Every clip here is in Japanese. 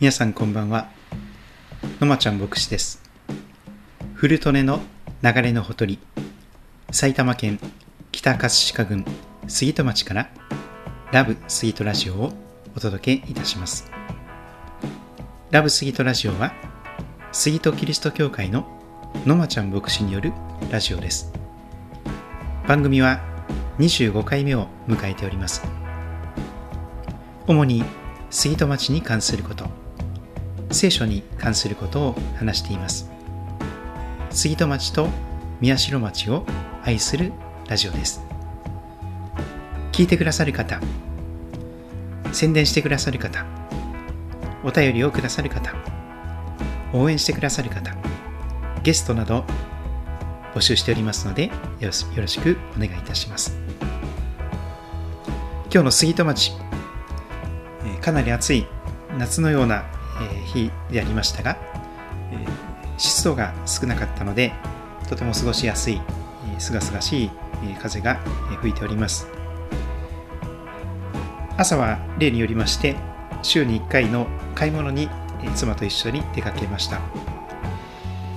皆さんこんばんは。のまちゃん牧師です。古利根の流れのほとり埼玉県北葛飾郡杉戸町からラブ杉戸ラジオをお届けいたします。ラブ杉戸ラジオは杉戸キリスト教会ののまちゃん牧師によるラジオです。番組は25回目を迎えております。主に杉戸町に関すること聖書に関することを話しています。杉戸町と宮代町を愛するラジオです。聞いてくださる方宣伝してくださる方お便りをくださる方応援してくださる方ゲストなど募集しておりますのでよろしくお願いいたします。今日の杉戸町かなり暑い夏のような日でありましたが湿度が少なかったのでとても過ごしやすいすがすがしい風が吹いております。朝は例によりまして週に1回の買い物に妻と一緒に出かけました。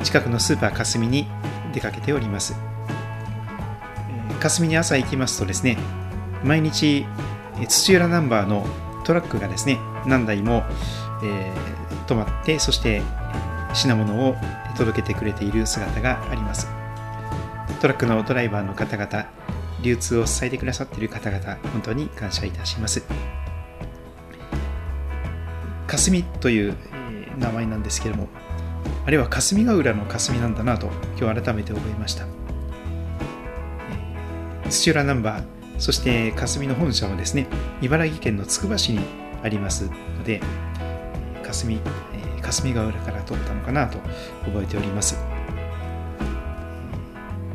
近くのスーパー霞に出かけております。霞に朝行きますとですね毎日土浦ナンバーのトラックがですね何台も、えー、止まってそして品物を届けてくれている姿があります。トラックのドライバーの方々流通を支えてくださっている方々本当に感謝いたします。霞という名前なんですけれどもあれは霞ヶ浦の霞なんだなと今日改めて覚えました。土浦ナンバーそして霞の本社はですね茨城県のつくば市にありますので霞霞ヶ浦から取ったのかなと覚えております。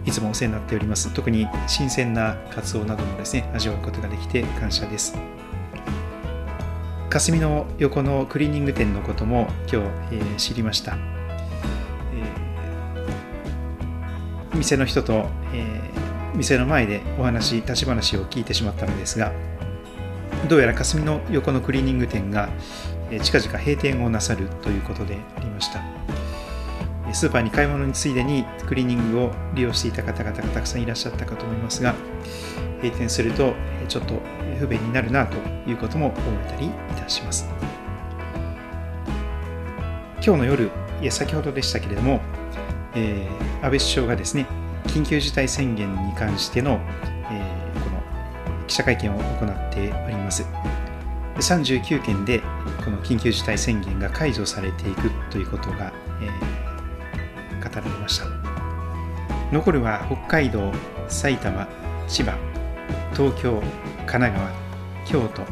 いつもお世話になっております。特に新鮮なカツオなどもですね味わうことができて感謝です。霞の横のクリーニング店のことも今日、えー、知りました、えー、店の人と、えー、店の前でお話立ち話を聞いてしまったのですがどうやら霞の横のクリーニング店が近々閉店をなさるということでありました。スーパーに買い物についでにクリーニングを利用していた方々がたくさんいらっしゃったかと思いますが閉店するとちょっと不便になるなということも思えたりいたします。今日の夜先ほどでしたけれども、えー、安倍首相がですね緊急事態宣言に関しての、えー、この記者会見を行っております。39県でこの緊急事態宣言が解除されていくということが、えー、語られました。残るは北海道埼玉千葉東京神奈川京都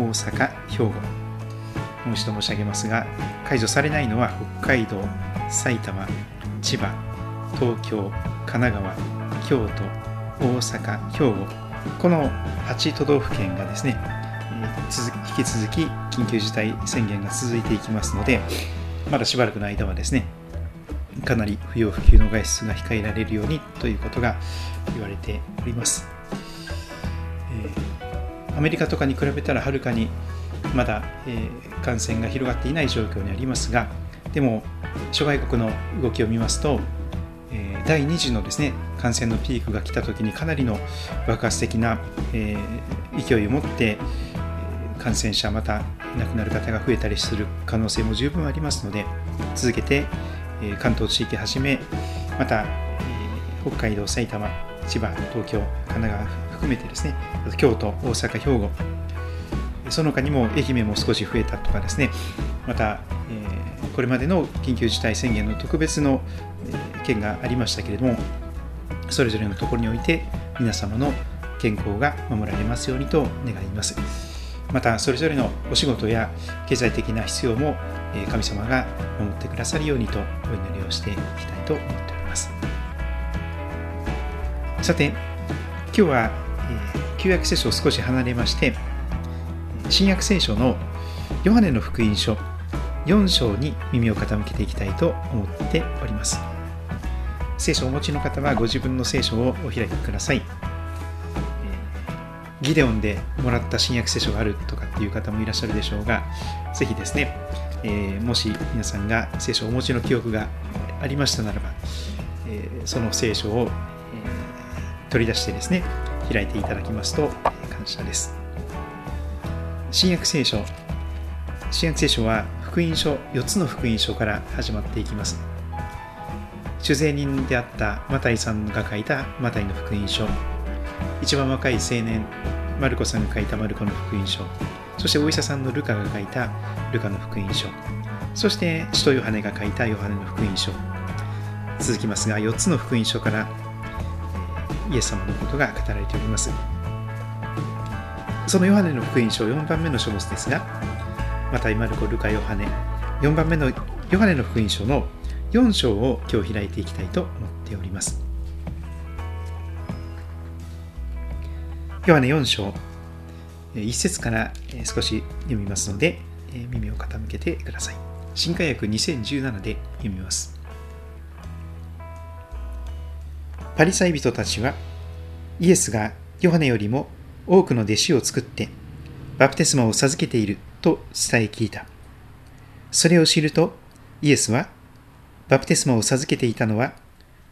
大阪兵庫。もう一度申し上げますが解除されないのは北海道埼玉千葉東京神奈川京都大阪兵庫。この8都道府県がですね引き続き緊急事態宣言が続いていきますのでまだしばらくの間はですねかなり不要不急の外出が控えられるようにということが言われております、えー、アメリカとかに比べたらはるかにまだ、えー、感染が広がっていない状況にありますがでも諸外国の動きを見ますと、えー、第2次のですね感染のピークが来た時にかなりの爆発的な、え勢いを持って感染者また亡くなる方が増えたりする可能性も十分ありますので続けて関東地域はじめまた北海道埼玉千葉東京神奈川含めてですね京都大阪兵庫その他にも愛媛も少し増えたとかですねまた、これまでの緊急事態宣言の特別の件がありましたけれどもそれぞれのところにおいて皆様の健康が守られますようにと願います。またそれぞれのお仕事や経済的な必要も神様が守ってくださるようにとお祈りをしていきたいと思っております。さて今日は旧約聖書を少し離れまして新約聖書のヨハネの福音書4章に耳を傾けていきたいと思っております。聖書をお持ちの方はご自分の聖書をお開きください。ギデオンでもらった新約聖書があるとかっていう方もいらっしゃるでしょうが、ぜひですね、えー、もし皆さんが聖書をお持ちの記憶がありましたならば、えー、その聖書を、えー、取り出してですね開いていただきますと感謝です。新約聖書新約聖書は福音書4つの福音書から始まっていきます。主税人であったマタイさんが書いたマタイの福音書。一番若い青年マルコさんが書いたマルコの福音書。そしてお医者さんのルカが書いたルカの福音書。そして使徒ヨハネが書いたヨハネの福音書。続きますが4つの福音書からイエス様のことが語られております。そのヨハネの福音書4番目の書物ですがまたマルコ、ルカ、ヨハネ。4番目のヨハネの福音書の4章を今日開いていきたいと思っております。ヨハネ4章1節から少し読みますので耳を傾けてください新科学2017で読みますパリサイ人たちはイエスがヨハネよりも多くの弟子を作ってバプテスマを授けていると伝え聞いた。それを知るとイエスはバプテスマを授けていたのは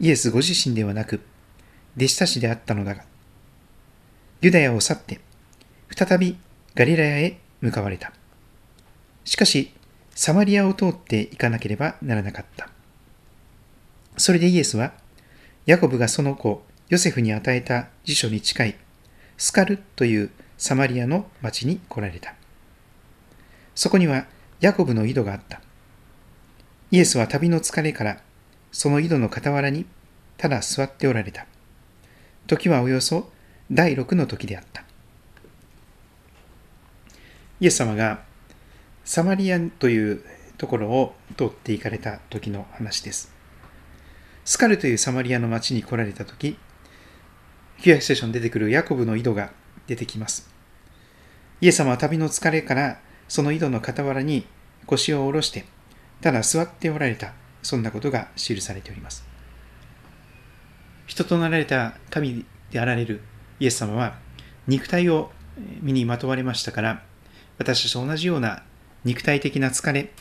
イエスご自身ではなく弟子たちであったのだがユダヤを去って再びガリラヤへ向かわれた。しかしサマリアを通って行かなければならなかった。それでイエスはヤコブがその子、ヨセフに与えた辞書に近いスカルというサマリアの町に来られた。そこにはヤコブの井戸があった。イエスは旅の疲れからその井戸の傍らにただ座っておられた。時はおよそ第六の時であった。イエス様がサマリアンというところを通って行かれた時の話です。スカルというサマリアの町に来られた時、旧約聖書に出てくるヤコブの井戸が出てきます。イエス様は旅の疲れからその井戸の傍らに腰を下ろして、ただ座っておられた、そんなことが記されております。人となられた神であられるイエス様は肉体を身にまとわれましたから、私たちと同じような肉体的な疲れ、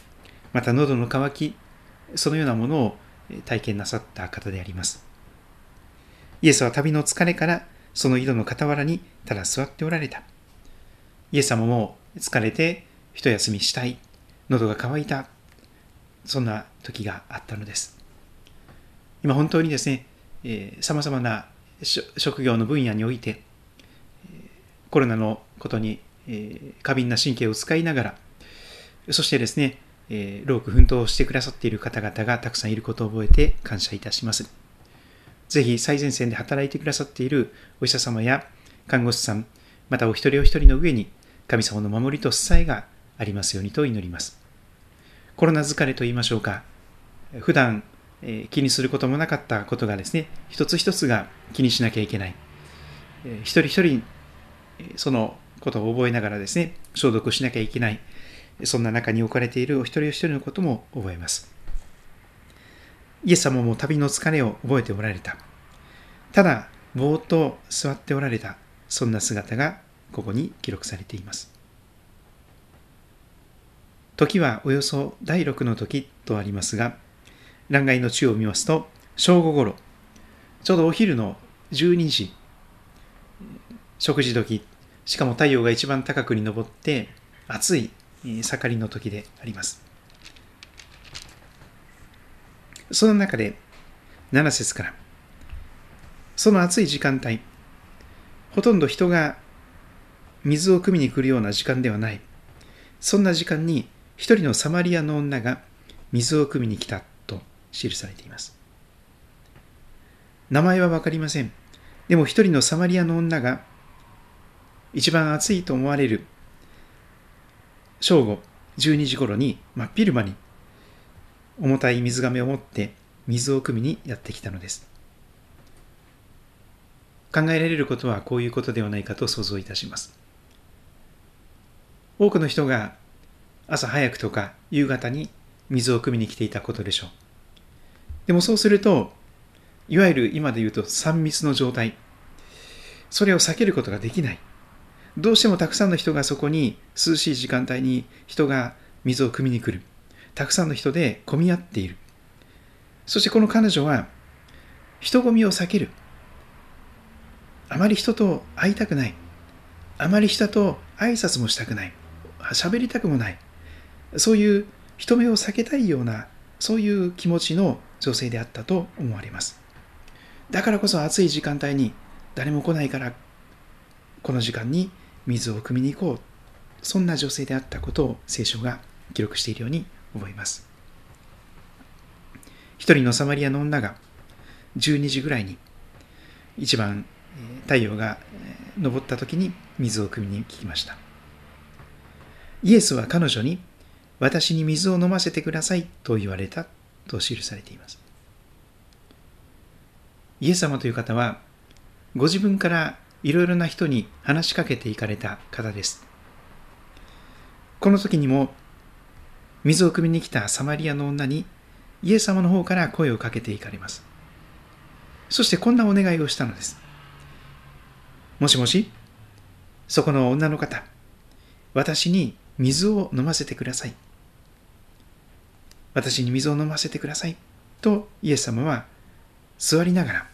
また喉の渇き、そのようなものを体験なさった方であります。イエスは旅の疲れからその井戸の傍らにただ座っておられた。イエス様も疲れて一休みしたい、喉が渇いた、そんな時があったのです。今本当にですね、さまざまな職業の分野において、コロナのことに、え過敏な神経を使いながら、そしてですね、えー、労苦奮闘してくださっている方々がたくさんいることを覚えて感謝いたします。ぜひ最前線で働いてくださっているお医者様や看護師さん、またお一人お一人の上に神様の守りと支えがありますようにと祈ります。コロナ疲れと言いましょうか、普段、え、気にすることもなかったことがですね、一つ一つが気にしなきゃいけない。えー、一人一人、そのことを覚えながらですね、消毒しなきゃいけない。そんな中に置かれているお一人お一人のことも覚えます。イエス様も旅の疲れを覚えておられた。ただ、ぼーっと座っておられた、そんな姿がここに記録されています。時はおよそ第六の時とありますが、欄外の地を見ますと、正午ごろ、ちょうどお昼の12時、食事時、しかも太陽が一番高くに昇って暑い盛りの時であります。その中で7節からその暑い時間帯ほとんど人が水を汲みに来るような時間ではないそんな時間に一人のサマリアの女が水を汲みに来た記されています名前は分かりませんでも一人のサマリアの女が一番暑いと思われる正午12時頃に真っ昼間に重たい水がめを持って水を汲みにやってきたのです。考えられることはこういうことではないかと想像いたします。多くの人が朝早くとか夕方に水を汲みに来ていたことでしょう。でもそうすると、いわゆる今で言うと3密の状態、それを避けることができない。どうしてもたくさんの人がそこに涼しい時間帯に人が水を汲みに来る。たくさんの人で混み合っている。そしてこの彼女は人混みを避ける。あまり人と会いたくない。あまり人と挨拶もしたくない。喋りたくもない。そういう人目を避けたいような、そういう気持ちの女性であったと思われます。だからこそ暑い時間帯に誰も来ないからこの時間に水を汲みに行こう。そんな女性であったことを聖書が記録しているように思います。一人のサマリアの女が12時ぐらいに一番太陽が昇った時に水を汲みに行きました。イエスは彼女に私に水を飲ませてくださいと言われた。と記されていますイエス様という方はご自分からいろいろな人に話しかけていかれた方です。この時にも水を汲みに来たサマリアの女にイエス様の方から声をかけていかれます。そしてこんなお願いをしたのです。もしもし、そこの女の方、私に水を飲ませてください。私に水を飲ませてください。とイエス様は座りながら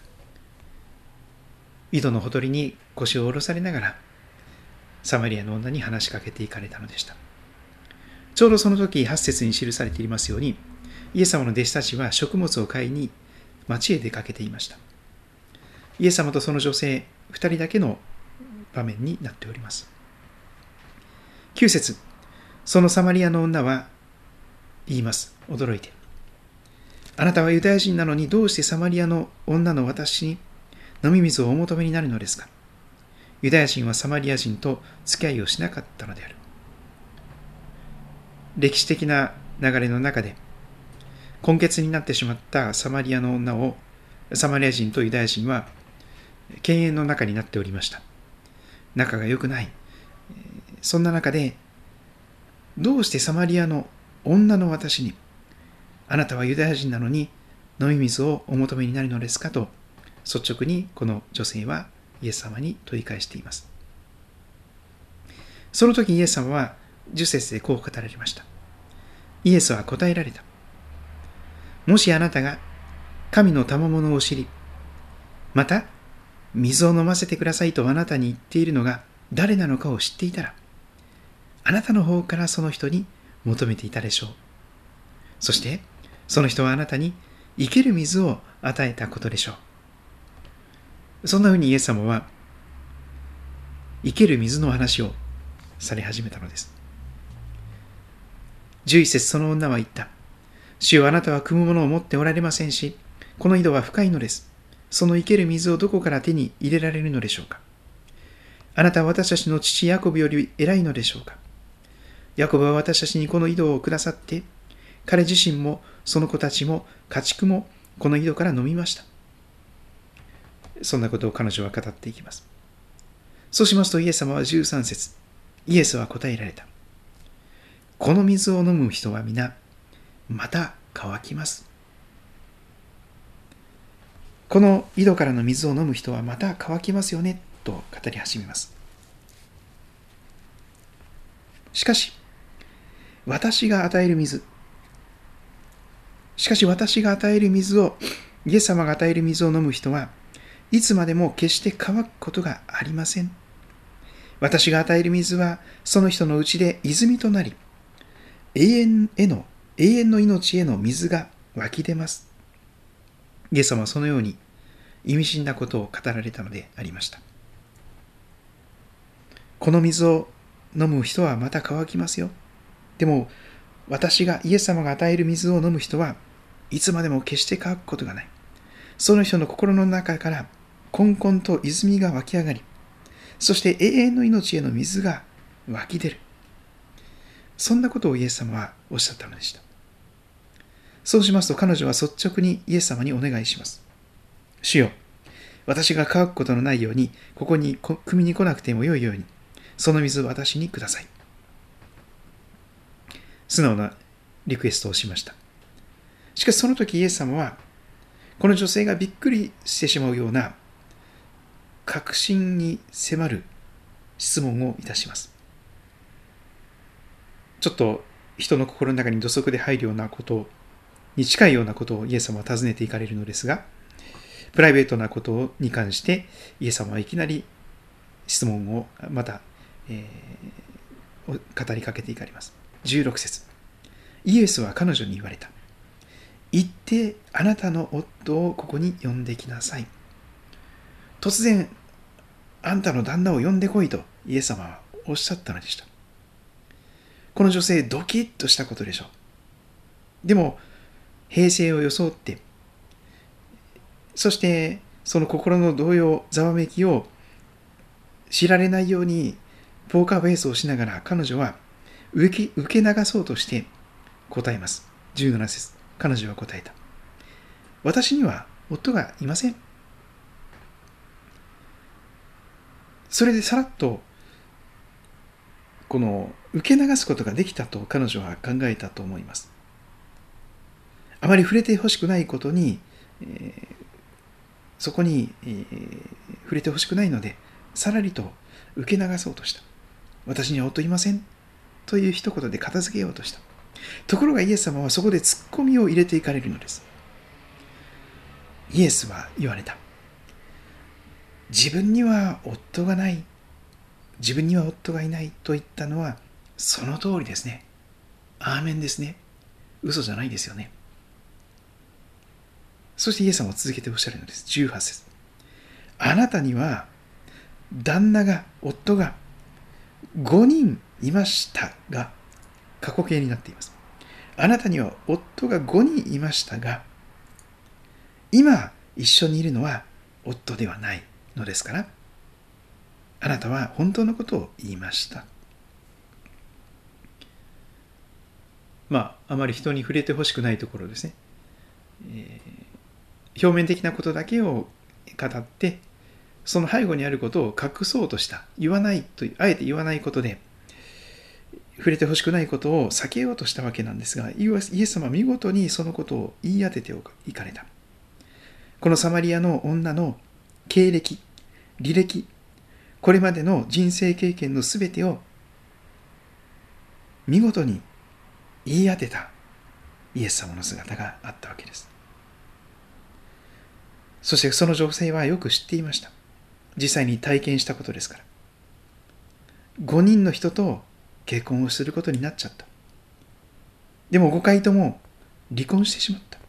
井戸のほとりに腰を下ろされながらサマリアの女に話しかけていかれたのでした。ちょうどその時8節に記されていますようにイエス様の弟子たちは食物を買いに町へ出かけていました。イエス様とその女性2人だけの場面になっております。9節そのサマリアの女は言います驚いてあなたはユダヤ人なのにどうしてサマリアの女の私に飲み水をお求めになるのですか？ユダヤ人はサマリア人と付き合いをしなかったのである。歴史的な流れの中で、根血になってしまったサマリアの女を、サマリア人とユダヤ人は、犬猿の中になっておりました。仲が良くない。そんな中で、どうしてサマリアの女の私に、あなたはユダヤ人なのに飲み水をお求めになるのですかと率直にこの女性はイエス様に問い返しています。その時イエス様は10節でこう語られました。イエスは答えられた。もしあなたが神の賜物を知り、また水を飲ませてくださいとあなたに言っているのが誰なのかを知っていたら、あなたの方からその人に求めていたでしょう。そして、その人はあなたに生ける水を与えたことでしょう。そんなふうにイエス様は生ける水の話をされ始めたのです。11節その女は言った。主よあなたは汲むものを持っておられませんし、この井戸は深いのです。その生ける水をどこから手に入れられるのでしょうかあなたは私たちの父ヤコブより偉いのでしょうかヤコブは私たちにこの井戸をくださって、彼自身もその子たちも家畜もこの井戸から飲みました。そんなことを彼女は語っていきます。そうしますとイエス様は13節イエスは答えられた。この水を飲む人は皆、また乾きます。この井戸からの水を飲む人はまた乾きますよね、と語り始めます。しかし、私が与える水、しかし私が与える水を、イエス様が与える水を飲む人は、いつまでも決して乾くことがありません。私が与える水はその人のうちで泉となり、永遠への、永遠の命への水が湧き出ます。イエス様はそのように意味深なことを語られたのでありました。この水を飲む人はまた乾きますよ。でも、私がイエス様が与える水を飲む人はいつまでも決して乾くことがない。その人の心の中からこんこんと泉が湧き上がり、そして永遠の命への水が湧き出る。そんなことをイエス様はおっしゃったのでした。そうしますと彼女は率直にイエス様にお願いします。主よ、私が乾くことのないように、ここに汲みに来なくてもよいように、その水を私にください。素直なリクエストをしました。しかしその時イエス様は、この女性がびっくりしてしまうような確信に迫る質問をいたします。ちょっと人の心の中に土足で入るようなことに近いようなことをイエス様は尋ねていかれるのですが、プライベートなことに関してイエス様はいきなり質問をまた、えー、語りかけていかれます。16節イエスは彼女に言われた。行ってあなたの夫をここに呼んできなさい。突然、あんたの旦那を呼んでこいとイエス様はおっしゃったのでした。この女性、ドキッとしたことでしょう。でも、平静を装って、そしてその心の動揺、ざわめきを知られないようにポーカーフェイスをしながら彼女は受け受け流そうとして答えます。17節彼女は答えた。私には夫がいません。それでさらっとこの受け流すことができたと彼女は考えたと思います。あまり触れてほしくないことに、えー、そこに、えー、触れてほしくないので、さらりと受け流そうとした。私には夫いません。という一言で片付けようとした。ところがイエス様はそこで突っ込みを入れていかれるのです。イエスは言われた。自分には夫がない。自分には夫がいないと言ったのはその通りですね。アーメンですね。嘘じゃないですよね。そしてイエス様は続けておっしゃるのです。18節あなたには旦那が、夫が5人いましたが、過去形になっています。あなたには夫が5人いましたが、今一緒にいるのは夫ではないのですから、あなたは本当のことを言いました。まあ、あまり人に触れてほしくないところですね。えー表面的なことだけを語ってその背後にあることを隠そうとした。言わないとあえて言わないことで触れてほしくないことを避けようとしたわけなんですがイエス様は見事にそのことを言い当てていかれた。このサマリアの女の経歴履歴これまでの人生経験の全てを見事に言い当てたイエス様の姿があったわけです。そしてその女性はよく知っていました。実際に体験したことですから。5人の人と結婚をすることになっちゃった。でも5回とも離婚してしまった。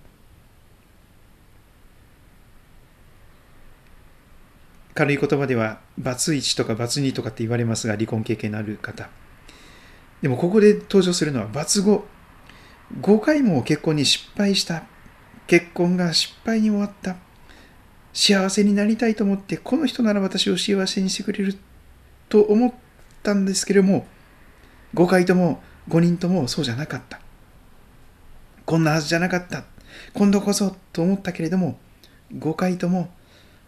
軽い言葉では、バツ1とかバツ2とかって言われますが、離婚経験のある方。でもここで登場するのは、バツ5。5回も結婚に失敗した。結婚が失敗に終わった。幸せになりたいと思って、この人なら私を幸せにしてくれると思ったんですけれども、5回とも5人ともそうじゃなかった。こんなはずじゃなかった。今度こそと思ったけれども、5回とも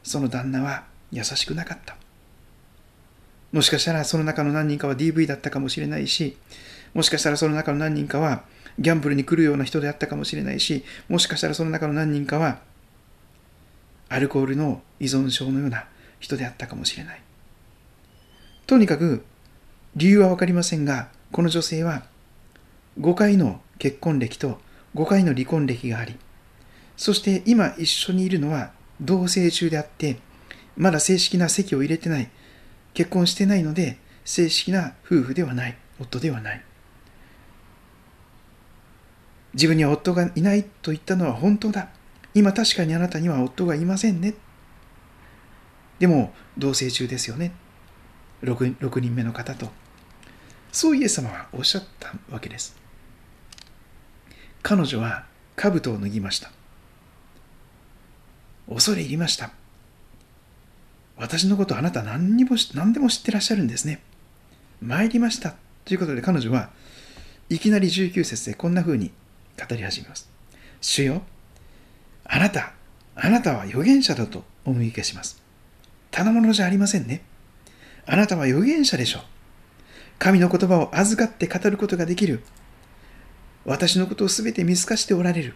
その旦那は優しくなかった。もしかしたらその中の何人かは DV だったかもしれないし、もしかしたらその中の何人かはギャンブルに来るような人であったかもしれないし、もしかしたらその中の何人かはアルコールの依存症のような人であったかもしれない。とにかく理由は分かりませんが、この女性は5回の結婚歴と5回の離婚歴があり、そして今一緒にいるのは同棲中であって、まだ正式な籍を入れてない、結婚してないので正式な夫婦ではない、夫ではない。自分には夫がいないと言ったのは本当だ。今確かにあなたには夫がいませんね。でも、同棲中ですよね。6, 6人目の方と。そうイエス様はおっしゃったわけです。彼女は兜を脱ぎました。恐れ入りました。私のことあなた何にも何でも知ってらっしゃるんですね。参りました。ということで彼女はいきなり19節でこんな風に語り始めます。主よ、あなた、あなたは預言者だとお見受けします。ただものじゃありませんね。あなたは預言者でしょう。神の言葉を預かって語ることができる。私のことをすべて見透かしておられる。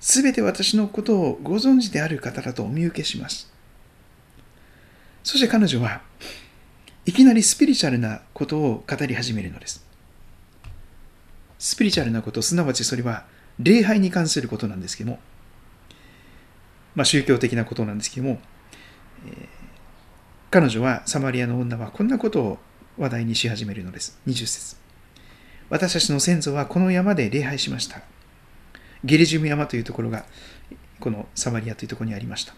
すべて私のことをご存知である方だとお見受けします。そして彼女はいきなりスピリチュアルなことを語り始めるのです。スピリチュアルなこと、すなわちそれは礼拝に関することなんですけども、まあ、宗教的なことなんですけども、えー、彼女は、サマリアの女はこんなことを話題にし始めるのです。20節私たちの先祖はこの山で礼拝しました。ゲリジュム山というところが、このサマリアというところにありました。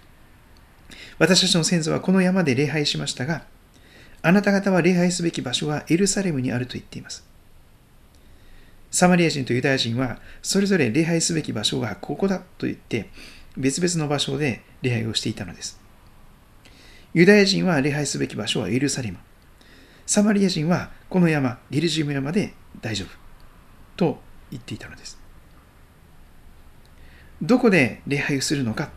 私たちの先祖はこの山で礼拝しましたが、あなた方は礼拝すべき場所はエルサレムにあると言っています。サマリア人とユダヤ人は、それぞれ礼拝すべき場所がここだと言って、別々の場所で礼拝をしていたのです。ユダヤ人は礼拝すべき場所はエルサレム。サマリア人はこの山、ギルジウム山で大丈夫と言っていたのです。どこで礼拝をするのか、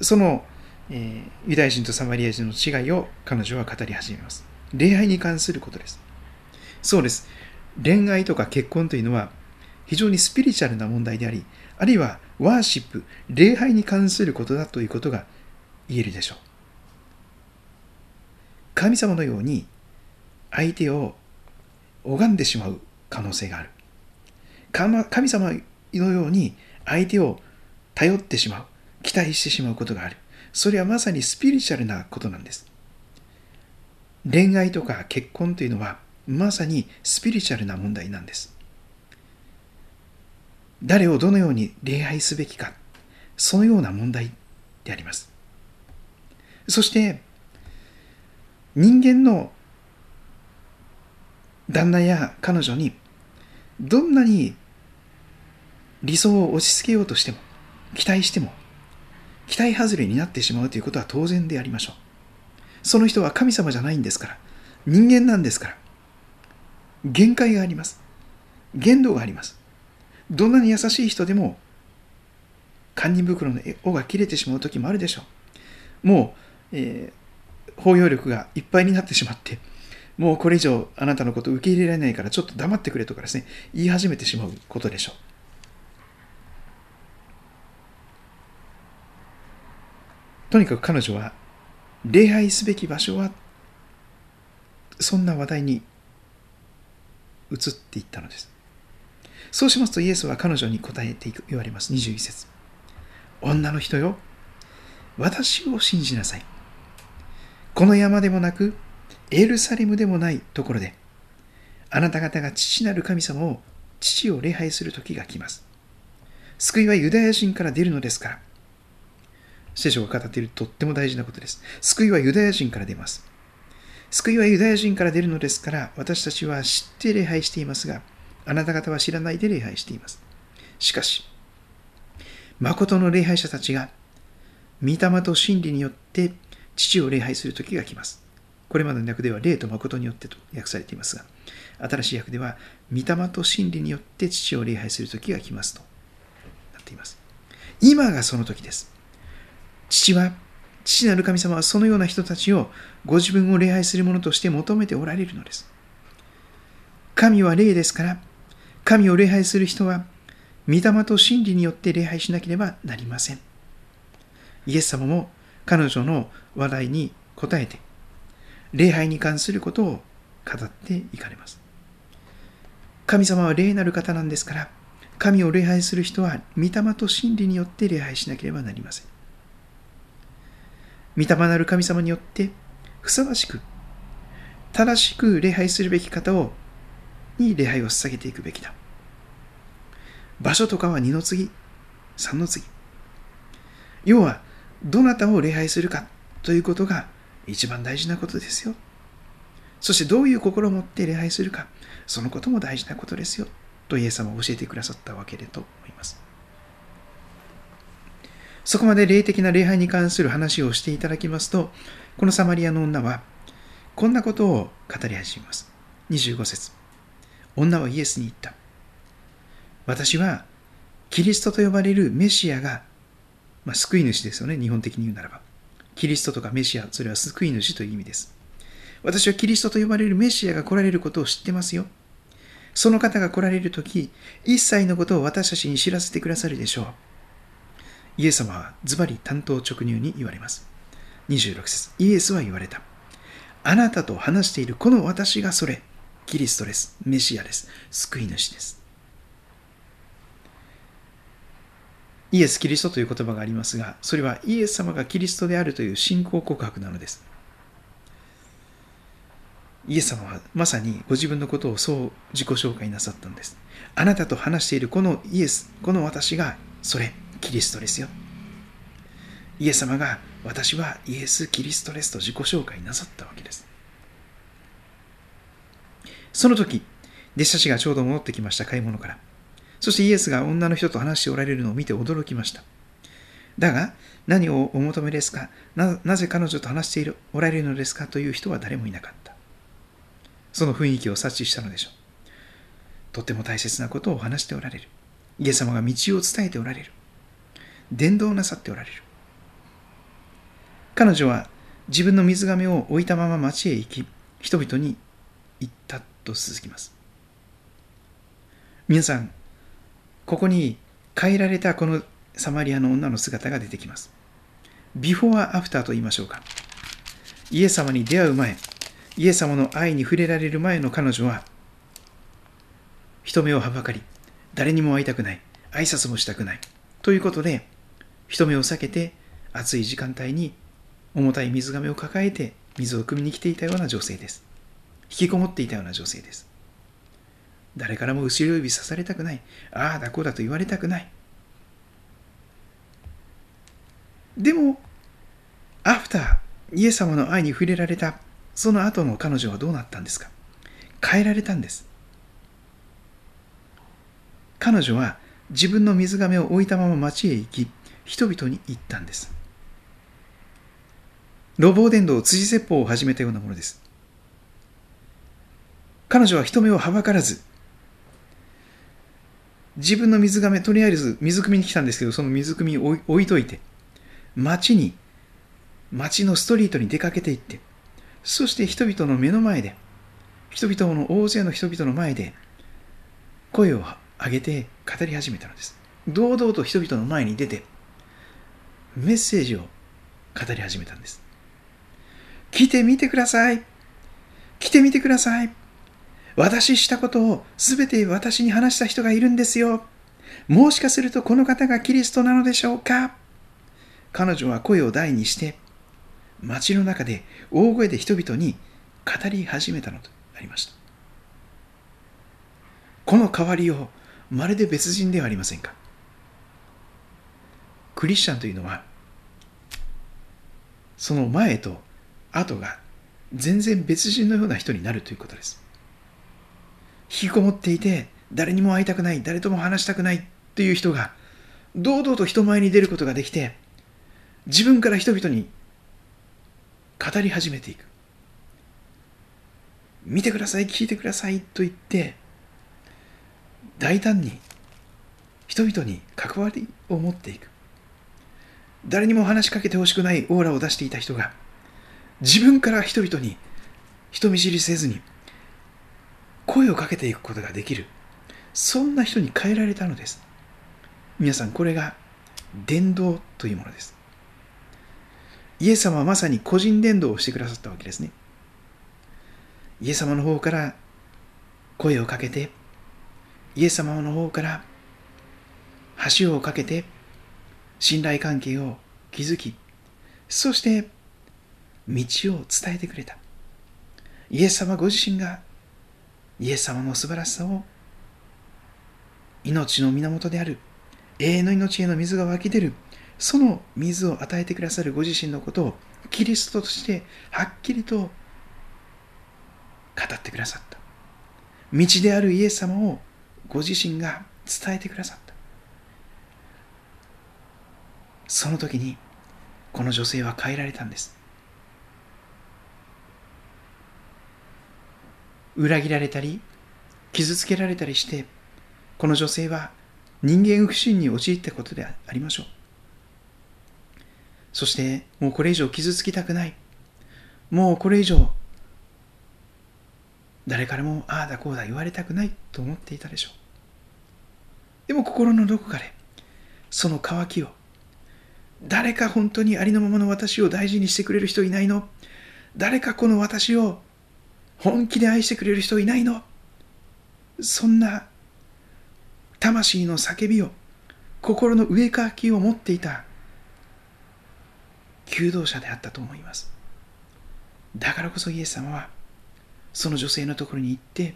その、えー、ユダヤ人とサマリア人の違いを彼女は語り始めます。礼拝に関することです。そうです。恋愛とか結婚というのは非常にスピリチュアルな問題であり、あるいはワーシップ、礼拝に関することだということが言えるでしょう。神様のように相手を拝んでしまう可能性がある。神様のように相手を頼ってしまう、期待してしまうことがある。それはまさにスピリチュアルなことなんです。恋愛とか結婚というのはまさにスピリチュアルな問題なんです。誰をどのように礼拝すべきか、そのような問題であります。そして、人間の旦那や彼女にどんなに理想を押し付けようとしても、期待しても、期待外れになってしまうということは当然でありましょう。その人は神様じゃないんですから、人間なんですから、限界があります。限度があります。どんなに優しい人でも、堪忍袋の尾が切れてしまう時もあるでしょう。もう、えー、包容力がいっぱいになってしまって、もうこれ以上あなたのこと受け入れられないからちょっと黙ってくれとかですね、言い始めてしまうことでしょう。とにかく彼女は礼拝すべき場所はそんな話題に移っていったのです。そうしますとイエスは彼女に答えていく言われます。21節女の人よ、私を信じなさい。この山でもなく、エルサレムでもないところで、あなた方が父なる神様を、父を礼拝する時が来ます。救いはユダヤ人から出るのですから。聖書が語っているとっても大事なことです。救いはユダヤ人から出ます。救いはユダヤ人から出るのですから、私たちは知って礼拝していますが、あなた方は知らないで礼拝しています。しかし、誠の礼拝者たちが、御霊と真理によって父を礼拝する時が来ます。これまでの訳では霊と誠によってと訳されていますが、新しい訳では、御霊と真理によって父を礼拝する時が来ますとなっています。今がその時です。父は父なる神様はそのような人たちをご自分を礼拝する者として求めておられるのです。神は霊ですから、神を礼拝する人は、御霊と真理によって礼拝しなければなりません。イエス様も彼女の話題に答えて、礼拝に関することを語っていかれます。神様は霊なる方なんですから、神を礼拝する人は御霊と真理によって礼拝しなければなりません。御霊なる神様によってふさわしく、正しく礼拝するべき方を、に礼拝を捧げていくべきだ。場所とかは二の次、三の次。要は、どなたを礼拝するかということが一番大事なことですよ。そしてどういう心を持って礼拝するか、そのことも大事なことですよ。とイエス様は教えてくださったわけでと思います。そこまで霊的な礼拝に関する話をしていただきますと、このサマリアの女は、こんなことを語り始めます。25節女はイエスに言った。私は、キリストと呼ばれるメシアが、まあ、救い主ですよね、日本的に言うならば。キリストとかメシア、それは救い主という意味です。私はキリストと呼ばれるメシアが来られることを知ってますよ。その方が来られるとき、一切のことを私たちに知らせてくださるでしょう。イエス様はズバリ担当直入に言われます。26節イエスは言われた。あなたと話しているこの私がそれ、キリストです。メシアです。救い主です。イエス・キリストという言葉がありますが、それはイエス様がキリストであるという信仰告白なのです。イエス様はまさにご自分のことをそう自己紹介なさったんです。あなたと話しているこのイエス、この私がそれ、キリストですよ。イエス様が私はイエス・キリストですと自己紹介なさったわけです。その時、弟子たちがちょうど戻ってきました、買い物から。そしてイエスが女の人と話しておられるのを見て驚きました。だが、何をお求めですか？なぜ彼女と話しているおられるのですか？という人は誰もいなかった。その雰囲気を察知したのでしょう。とても大切なことを話しておられる。イエス様が道を伝えておられる。伝道なさっておられる。彼女は自分の水亀を置いたまま町へ行き、人々に言ったと続きます。皆さん、ここに変えられたこのサマリアの女の姿が出てきます。ビフォーアフターと言いましょうか。イエス様に出会う前、イエス様の愛に触れられる前の彼女は、人目をはばかり、誰にも会いたくない、挨拶もしたくない。ということで、人目を避けて暑い時間帯に重たい水亀を抱えて水を汲みに来ていたような女性です。引きこもっていたような女性です。誰からも後ろ指さされたくない。ああだこうだと言われたくない。でも、アフター、イエス様の愛に触れられた、その後の彼女はどうなったんですか？変えられたんです。彼女は自分の水亀を置いたまま町へ行き、人々に言ったんです。路傍伝道、辻説法を始めたようなものです。彼女は人目をはばからず、自分の水がめ、とりあえず水汲みに来たんですけど、その水汲みを置いといて、町に、町のストリートに出かけていって、そして人々の目の前で、人々の大勢の人々の前で、声を上げて語り始めたのです。堂々と人々の前に出て、メッセージを語り始めたんです。来てみてください。来てみてください。私したことを全て私に話した人がいるんですよ。もしかするとこの方がキリストなのでしょうか？彼女は声を大にして、街の中で大声で人々に語り始めたのとありました。この代わりをまるで別人ではありませんか？クリスチャンというのは、その前と後が全然別人のような人になるということです。引きこもっていて誰にも会いたくない誰とも話したくないという人が堂々と人前に出ることができて自分から人々に語り始めていく。見てください聞いてくださいと言って大胆に人々に関わりを持っていく。誰にも話しかけてほしくないオーラを出していた人が自分から人々に人見知りせずに声をかけていくことができる。そんな人に変えられたのです。皆さんこれが伝道というものです。イエス様はまさに個人伝道をしてくださったわけですね。イエス様の方から声をかけてイエス様の方から橋をかけて信頼関係を築きそして道を伝えてくれた。イエス様ご自身がイエス様の素晴らしさを命の源である。永遠の命への水が湧き出る。その水を与えてくださるご自身のことをキリストとしてはっきりと語ってくださった。道であるイエス様をご自身が伝えてくださった。その時にこの女性は変えられたんです。裏切られたり傷つけられたりしてこの女性は人間不信に陥ったことでありましょう。そしてもうこれ以上傷つきたくない。もうこれ以上誰からもああだこうだ言われたくないと思っていたでしょう。でも心のどこかでその渇きを誰か本当にありのままの私を大事にしてくれる人いないの？誰かこの私を本気で愛してくれる人いないの？そんな魂の叫びを心の上かきを持っていた求道者であったと思います。だからこそイエス様はその女性のところに行って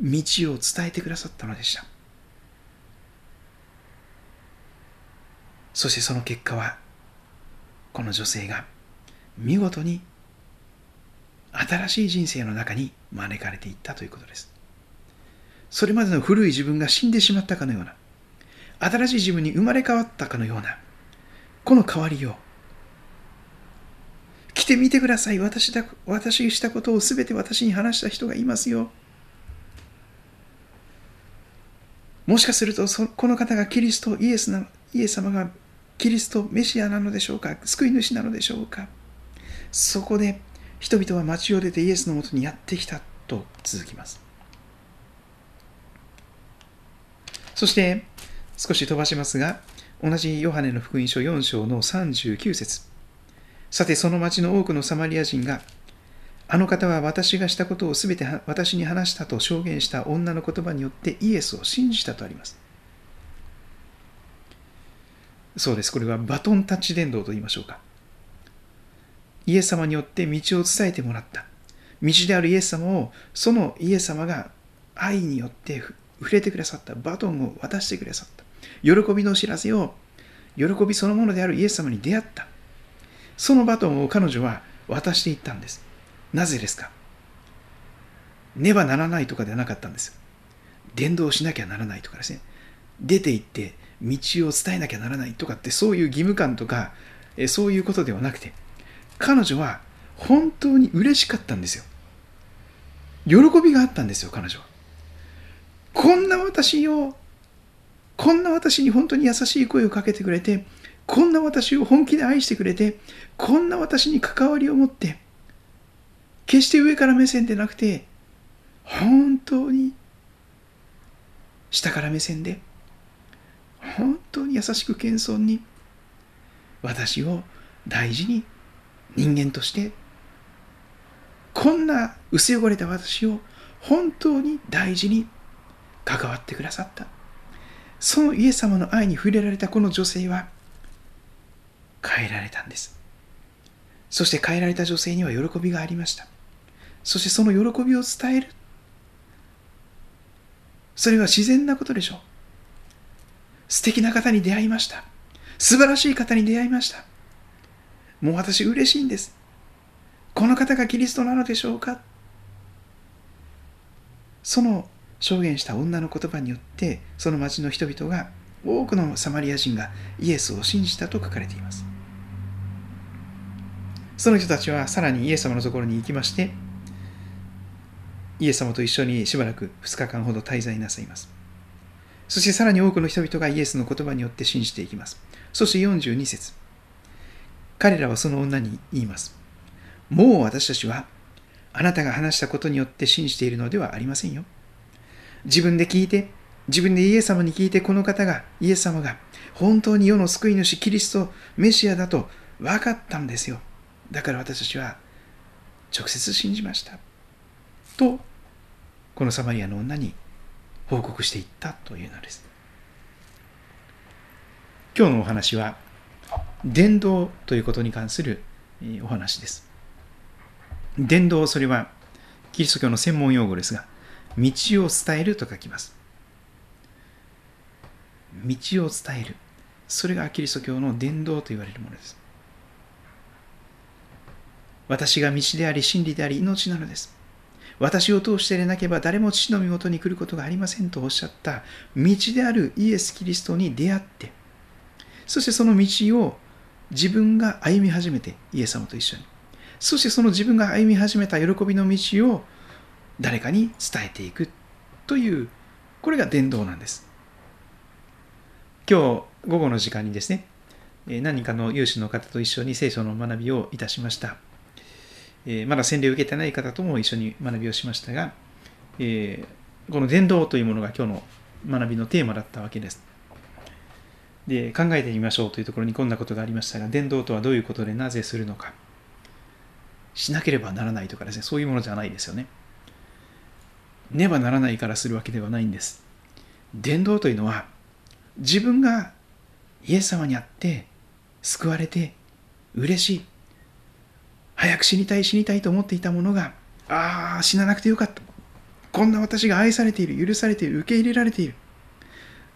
道を伝えてくださったのでした。そしてその結果はこの女性が見事に新しい人生の中に招かれていったということです。それまでの古い自分が死んでしまったかのような新しい自分に生まれ変わったかのようなこの変わりを来てみてください。私だ私したことを全て私に話した人がいますよ。もしかするとそこの方がキリストイエスなイエス様がキリストメシアなのでしょうか？救い主なのでしょうか？そこで人々は町を出てイエスのもとにやってきたと続きます。そして少し飛ばしますが同じヨハネの福音書4章の39節。さてその町の多くのサマリア人があの方は私がしたことをすべて私に話したと証言した女の言葉によってイエスを信じたとあります。そうです。これはバトンタッチ伝道と言いましょうか。イエス様によって道を伝えてもらった。道であるイエス様をそのイエス様が愛によって触れてくださった。バトンを渡してくださった。喜びの知らせを喜びそのものであるイエス様に出会った。そのバトンを彼女は渡していったんです。なぜですか？ねばならないとかではなかったんです。伝道しなきゃならないとかですね。出て行って道を伝えなきゃならないとかってそういう義務感とかそういうことではなくて彼女は本当に嬉しかったんですよ。喜びがあったんですよ彼女は。こんな私を、こんな私に本当に優しい声をかけてくれて、こんな私を本気で愛してくれて、こんな私に関わりを持って、決して上から目線でなくて、本当に下から目線で、本当に優しく謙遜に、私を大事に人間として、こんな薄汚れた私を本当に大事に関わってくださった。そのイエス様の愛に触れられたこの女性は変えられたんです。そして変えられた女性には喜びがありました。そしてその喜びを伝える。それは自然なことでしょう。素敵な方に出会いました。素晴らしい方に出会いました。もう私嬉しいんです。この方がキリストなのでしょうか？その証言した女の言葉によってその町の人々が多くのサマリア人がイエスを信じたと書かれています。その人たちはさらにイエス様のところに行きましてイエス様と一緒にしばらく2日間ほど滞在なさいます。そしてさらに多くの人々がイエスの言葉によって信じていきます。そして42節。彼らはその女に言いますもう私たちはあなたが話したことによって信じているのではありませんよ自分で聞いて、自分でイエス様に聞いて、この方が、イエス様が、本当に世の救い主、キリスト、メシアだと分かったんですよ。だから私たちは、直接信じました。と、このサマリアの女に報告していったというのです。今日のお話は、伝道ということに関するお話です。伝道、それは、キリスト教の専門用語ですが、道を伝えると書きます。道を伝える。それがキリスト教の伝道と言われるものです。私が道であり真理であり命なのです。私を通してでなければ誰も父の身元に来ることがありませんとおっしゃった道であるイエス・キリストに出会って、そしてその道を自分が歩み始めて、イエス様と一緒に。そしてその自分が歩み始めた喜びの道を誰かに伝えていくというこれが伝道なんです。今日午後の時間にですね何かの有志の方と一緒に聖書の学びをいたしました。まだ洗礼を受けてない方とも一緒に学びをしましたがこの伝道というものが今日の学びのテーマだったわけです。で考えてみましょうというところにこんなことがありましたが伝道とはどういうことでなぜするのか。しなければならないとかですね。そういうものじゃないですよね。ねばならないからするわけではないんです。伝道というのは自分がイエス様に会って救われて嬉しい。早く死にたい死にたいと思っていたものがああ死ななくてよかった。こんな私が愛されている許されている受け入れられている。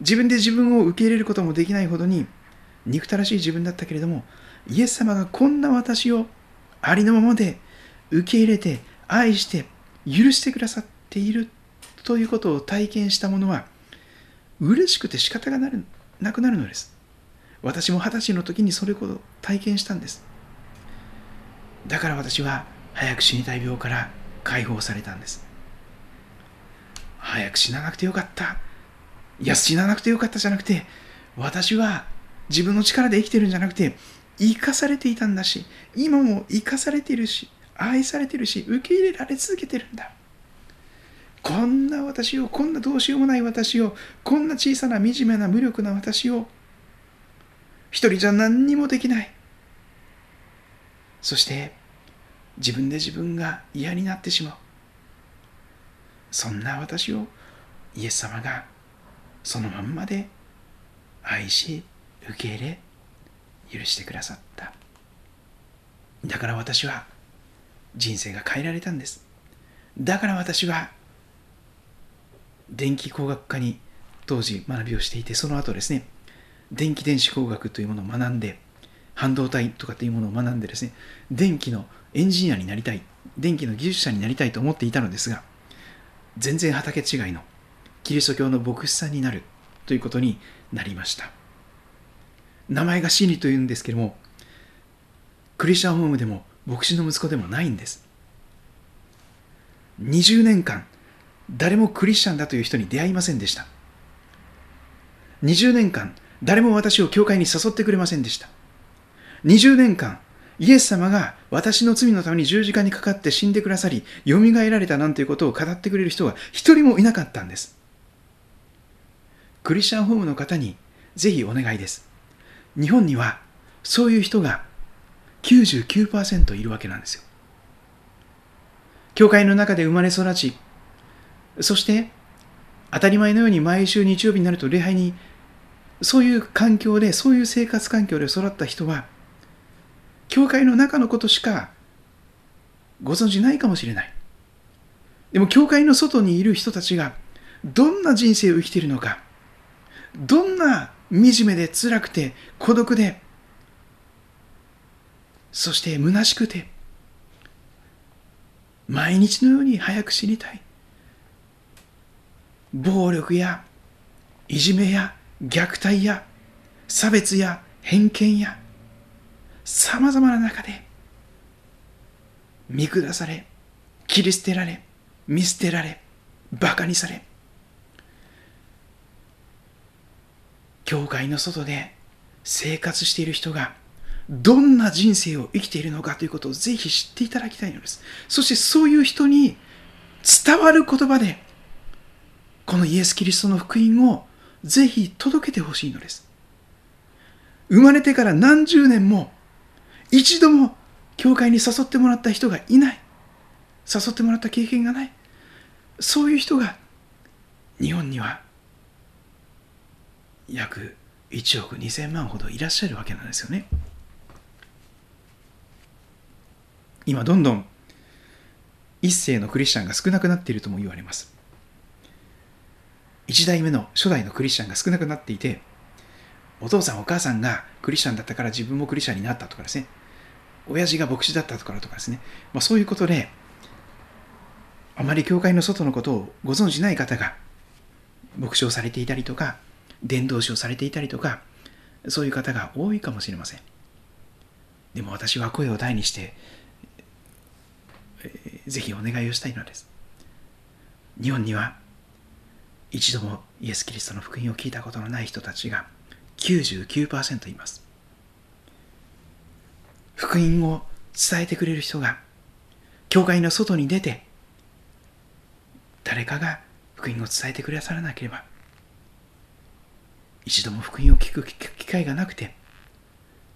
自分で自分を受け入れることもできないほどに憎たらしい自分だったけれどもイエス様がこんな私をありのままで受け入れて愛して許してくださっているということを体験した者は嬉しくて仕方がなくなるのです。私も二十歳の時にそれほど体験したんです。だから私は早く死にたい病から解放されたんです。早く死ななくてよかった。いや死ななくてよかったじゃなくて私は自分の力で生きてるんじゃなくて生かされていたんだし今も生かされているし愛されてるし受け入れられ続けてるんだ。こんな私をこんなどうしようもない私をこんな小さな惨めな無力な私を一人じゃ何にもできない。そして自分で自分が嫌になってしまう。そんな私をイエス様がそのまんまで愛し受け入れ許してくださった。だから私は人生が変えられたんです。だから私は電気工学科に当時学びをしていてその後ですね電気電子工学というものを学んで半導体とかっていうものを学んでですね電気のエンジニアになりたい電気の技術者になりたいと思っていたのですが全然畑違いのキリスト教の牧師さんになるということになりました。名前が真理というんですけどもクリスチャンホームでも牧師の息子でもないんです。20年間誰もクリスチャンだという人に出会いませんでした。20年間誰も私を教会に誘ってくれませんでした。20年間イエス様が私の罪のために十字架にかかって死んでくださり、蘇られたなんていうことを語ってくれる人は一人もいなかったんです。クリスチャンホームの方にぜひお願いです。日本にはそういう人が99%いるわけなんですよ。教会の中で生まれ育ち、そして当たり前のように毎週日曜日になると礼拝にそういう環境で、そういう生活環境で育った人は教会の中のことしかご存じないかもしれない。でも教会の外にいる人たちがどんな人生を生きているのか、どんな惨めで辛くて孤独で、そして虚しくて、毎日のように早く死にたい。暴力やいじめや虐待や差別や偏見やさまざまな中で見下され切り捨てられ見捨てられバカにされ教会の外で生活している人がどんな人生を生きているのかということをぜひ知っていただきたいのです。そしてそういう人に伝わる言葉でこのイエス・キリストの福音をぜひ届けてほしいのです。生まれてから何十年も一度も教会に誘ってもらった人がいない。誘ってもらった経験がない。そういう人が日本には約1億2000万ほどいらっしゃるわけなんですよね。今どんどん一世のクリスチャンが少なくなっているとも言われます。一代目の初代のクリスチャンが少なくなっていてお父さんお母さんがクリスチャンだったから自分もクリスチャンになったとかですね。親父が牧師だったからとかですね、まあ、そういうことであまり教会の外のことをご存じない方が牧師をされていたりとか伝道師をされていたりとかそういう方が多いかもしれません。でも私は声を大にして、ぜひお願いをしたいのです。日本には一度もイエス・キリストの福音を聞いたことのない人たちが99%います。福音を伝えてくれる人が教会の外に出て誰かが福音を伝えてくださらなければ一度も福音を聞く機会がなくて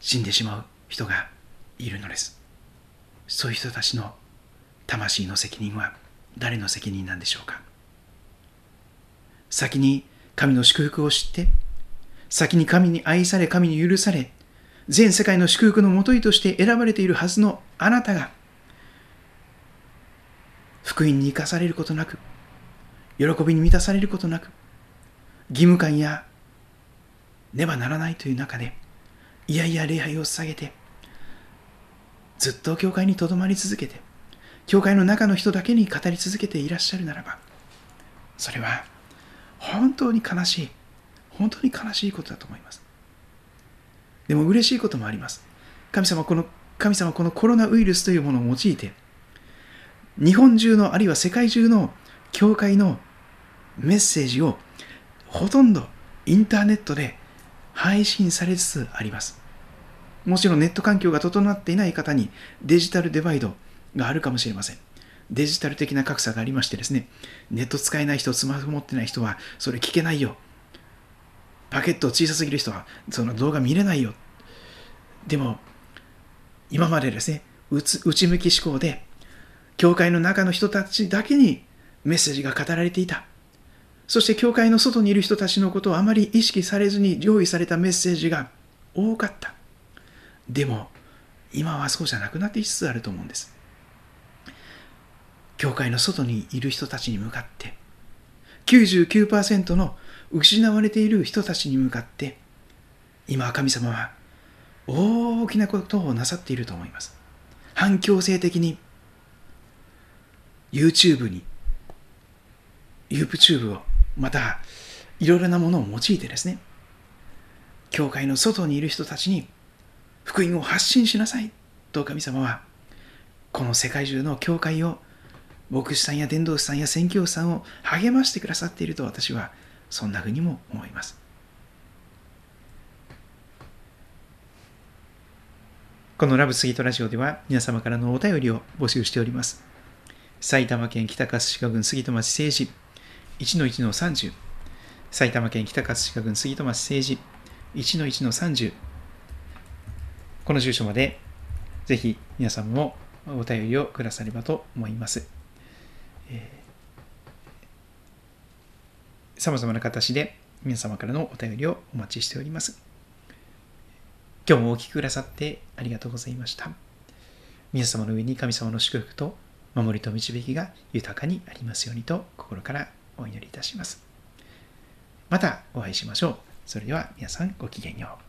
死んでしまう人がいるのです。そういう人たちの魂の責任は誰の責任なんでしょうか。先に神の祝福を知って先に神に愛され、神に許され、全世界の祝福のもといとして選ばれているはずのあなたが、福音に生かされることなく、喜びに満たされることなく、義務感やねばならないという中で、いやいや礼拝を捧げて、ずっと教会にとどまり続けて、教会の中の人だけに語り続けていらっしゃるならば、それは本当に悲しい、本当に悲しいことだと思います。でも嬉しいこともあります。神様この神様このコロナウイルスというものを用いて、日本中のあるいは世界中の教会のメッセージをほとんどインターネットで配信されつつあります。もちろんネット環境が整っていない方にデジタルデバイドがあるかもしれません。デジタル的な格差がありましてですね、ネット使えない人、スマホ持ってない人はそれ聞けないよ。パケット小さすぎる人はその動画見れないよ。でも、今までですね、内向き思考で、教会の中の人たちだけにメッセージが語られていた。そして教会の外にいる人たちのことをあまり意識されずに用意されたメッセージが多かった。でも、今はそうじゃなくなっていつつあると思うんです。教会の外にいる人たちに向かって、99%の失われている人たちに向かって、今神様は大きなことをなさっていると思います。反強制的に YouTube に YouTube をまたいろいろなものを用いてですね教会の外にいる人たちに福音を発信しなさい。と神様はこの世界中の教会を牧師さんや伝道師さんや宣教師さんを励ましてくださっていると私はそんなふうにも思います。このラブスイートラジオでは皆様からのお便りを募集しております。埼玉県北葛飾郡杉戸町政治1-1-30埼玉県北葛飾郡杉戸町政治1-1-30この住所までぜひ皆さんもお便りをくださればと思います。さまざまな形で皆様からのお便りをお待ちしております。今日もお聴きくださってありがとうございました。皆様の上に神様の祝福と守りと導きが豊かにありますようにと心からお祈りいたします。またお会いしましょう。それでは皆さんごきげんよう。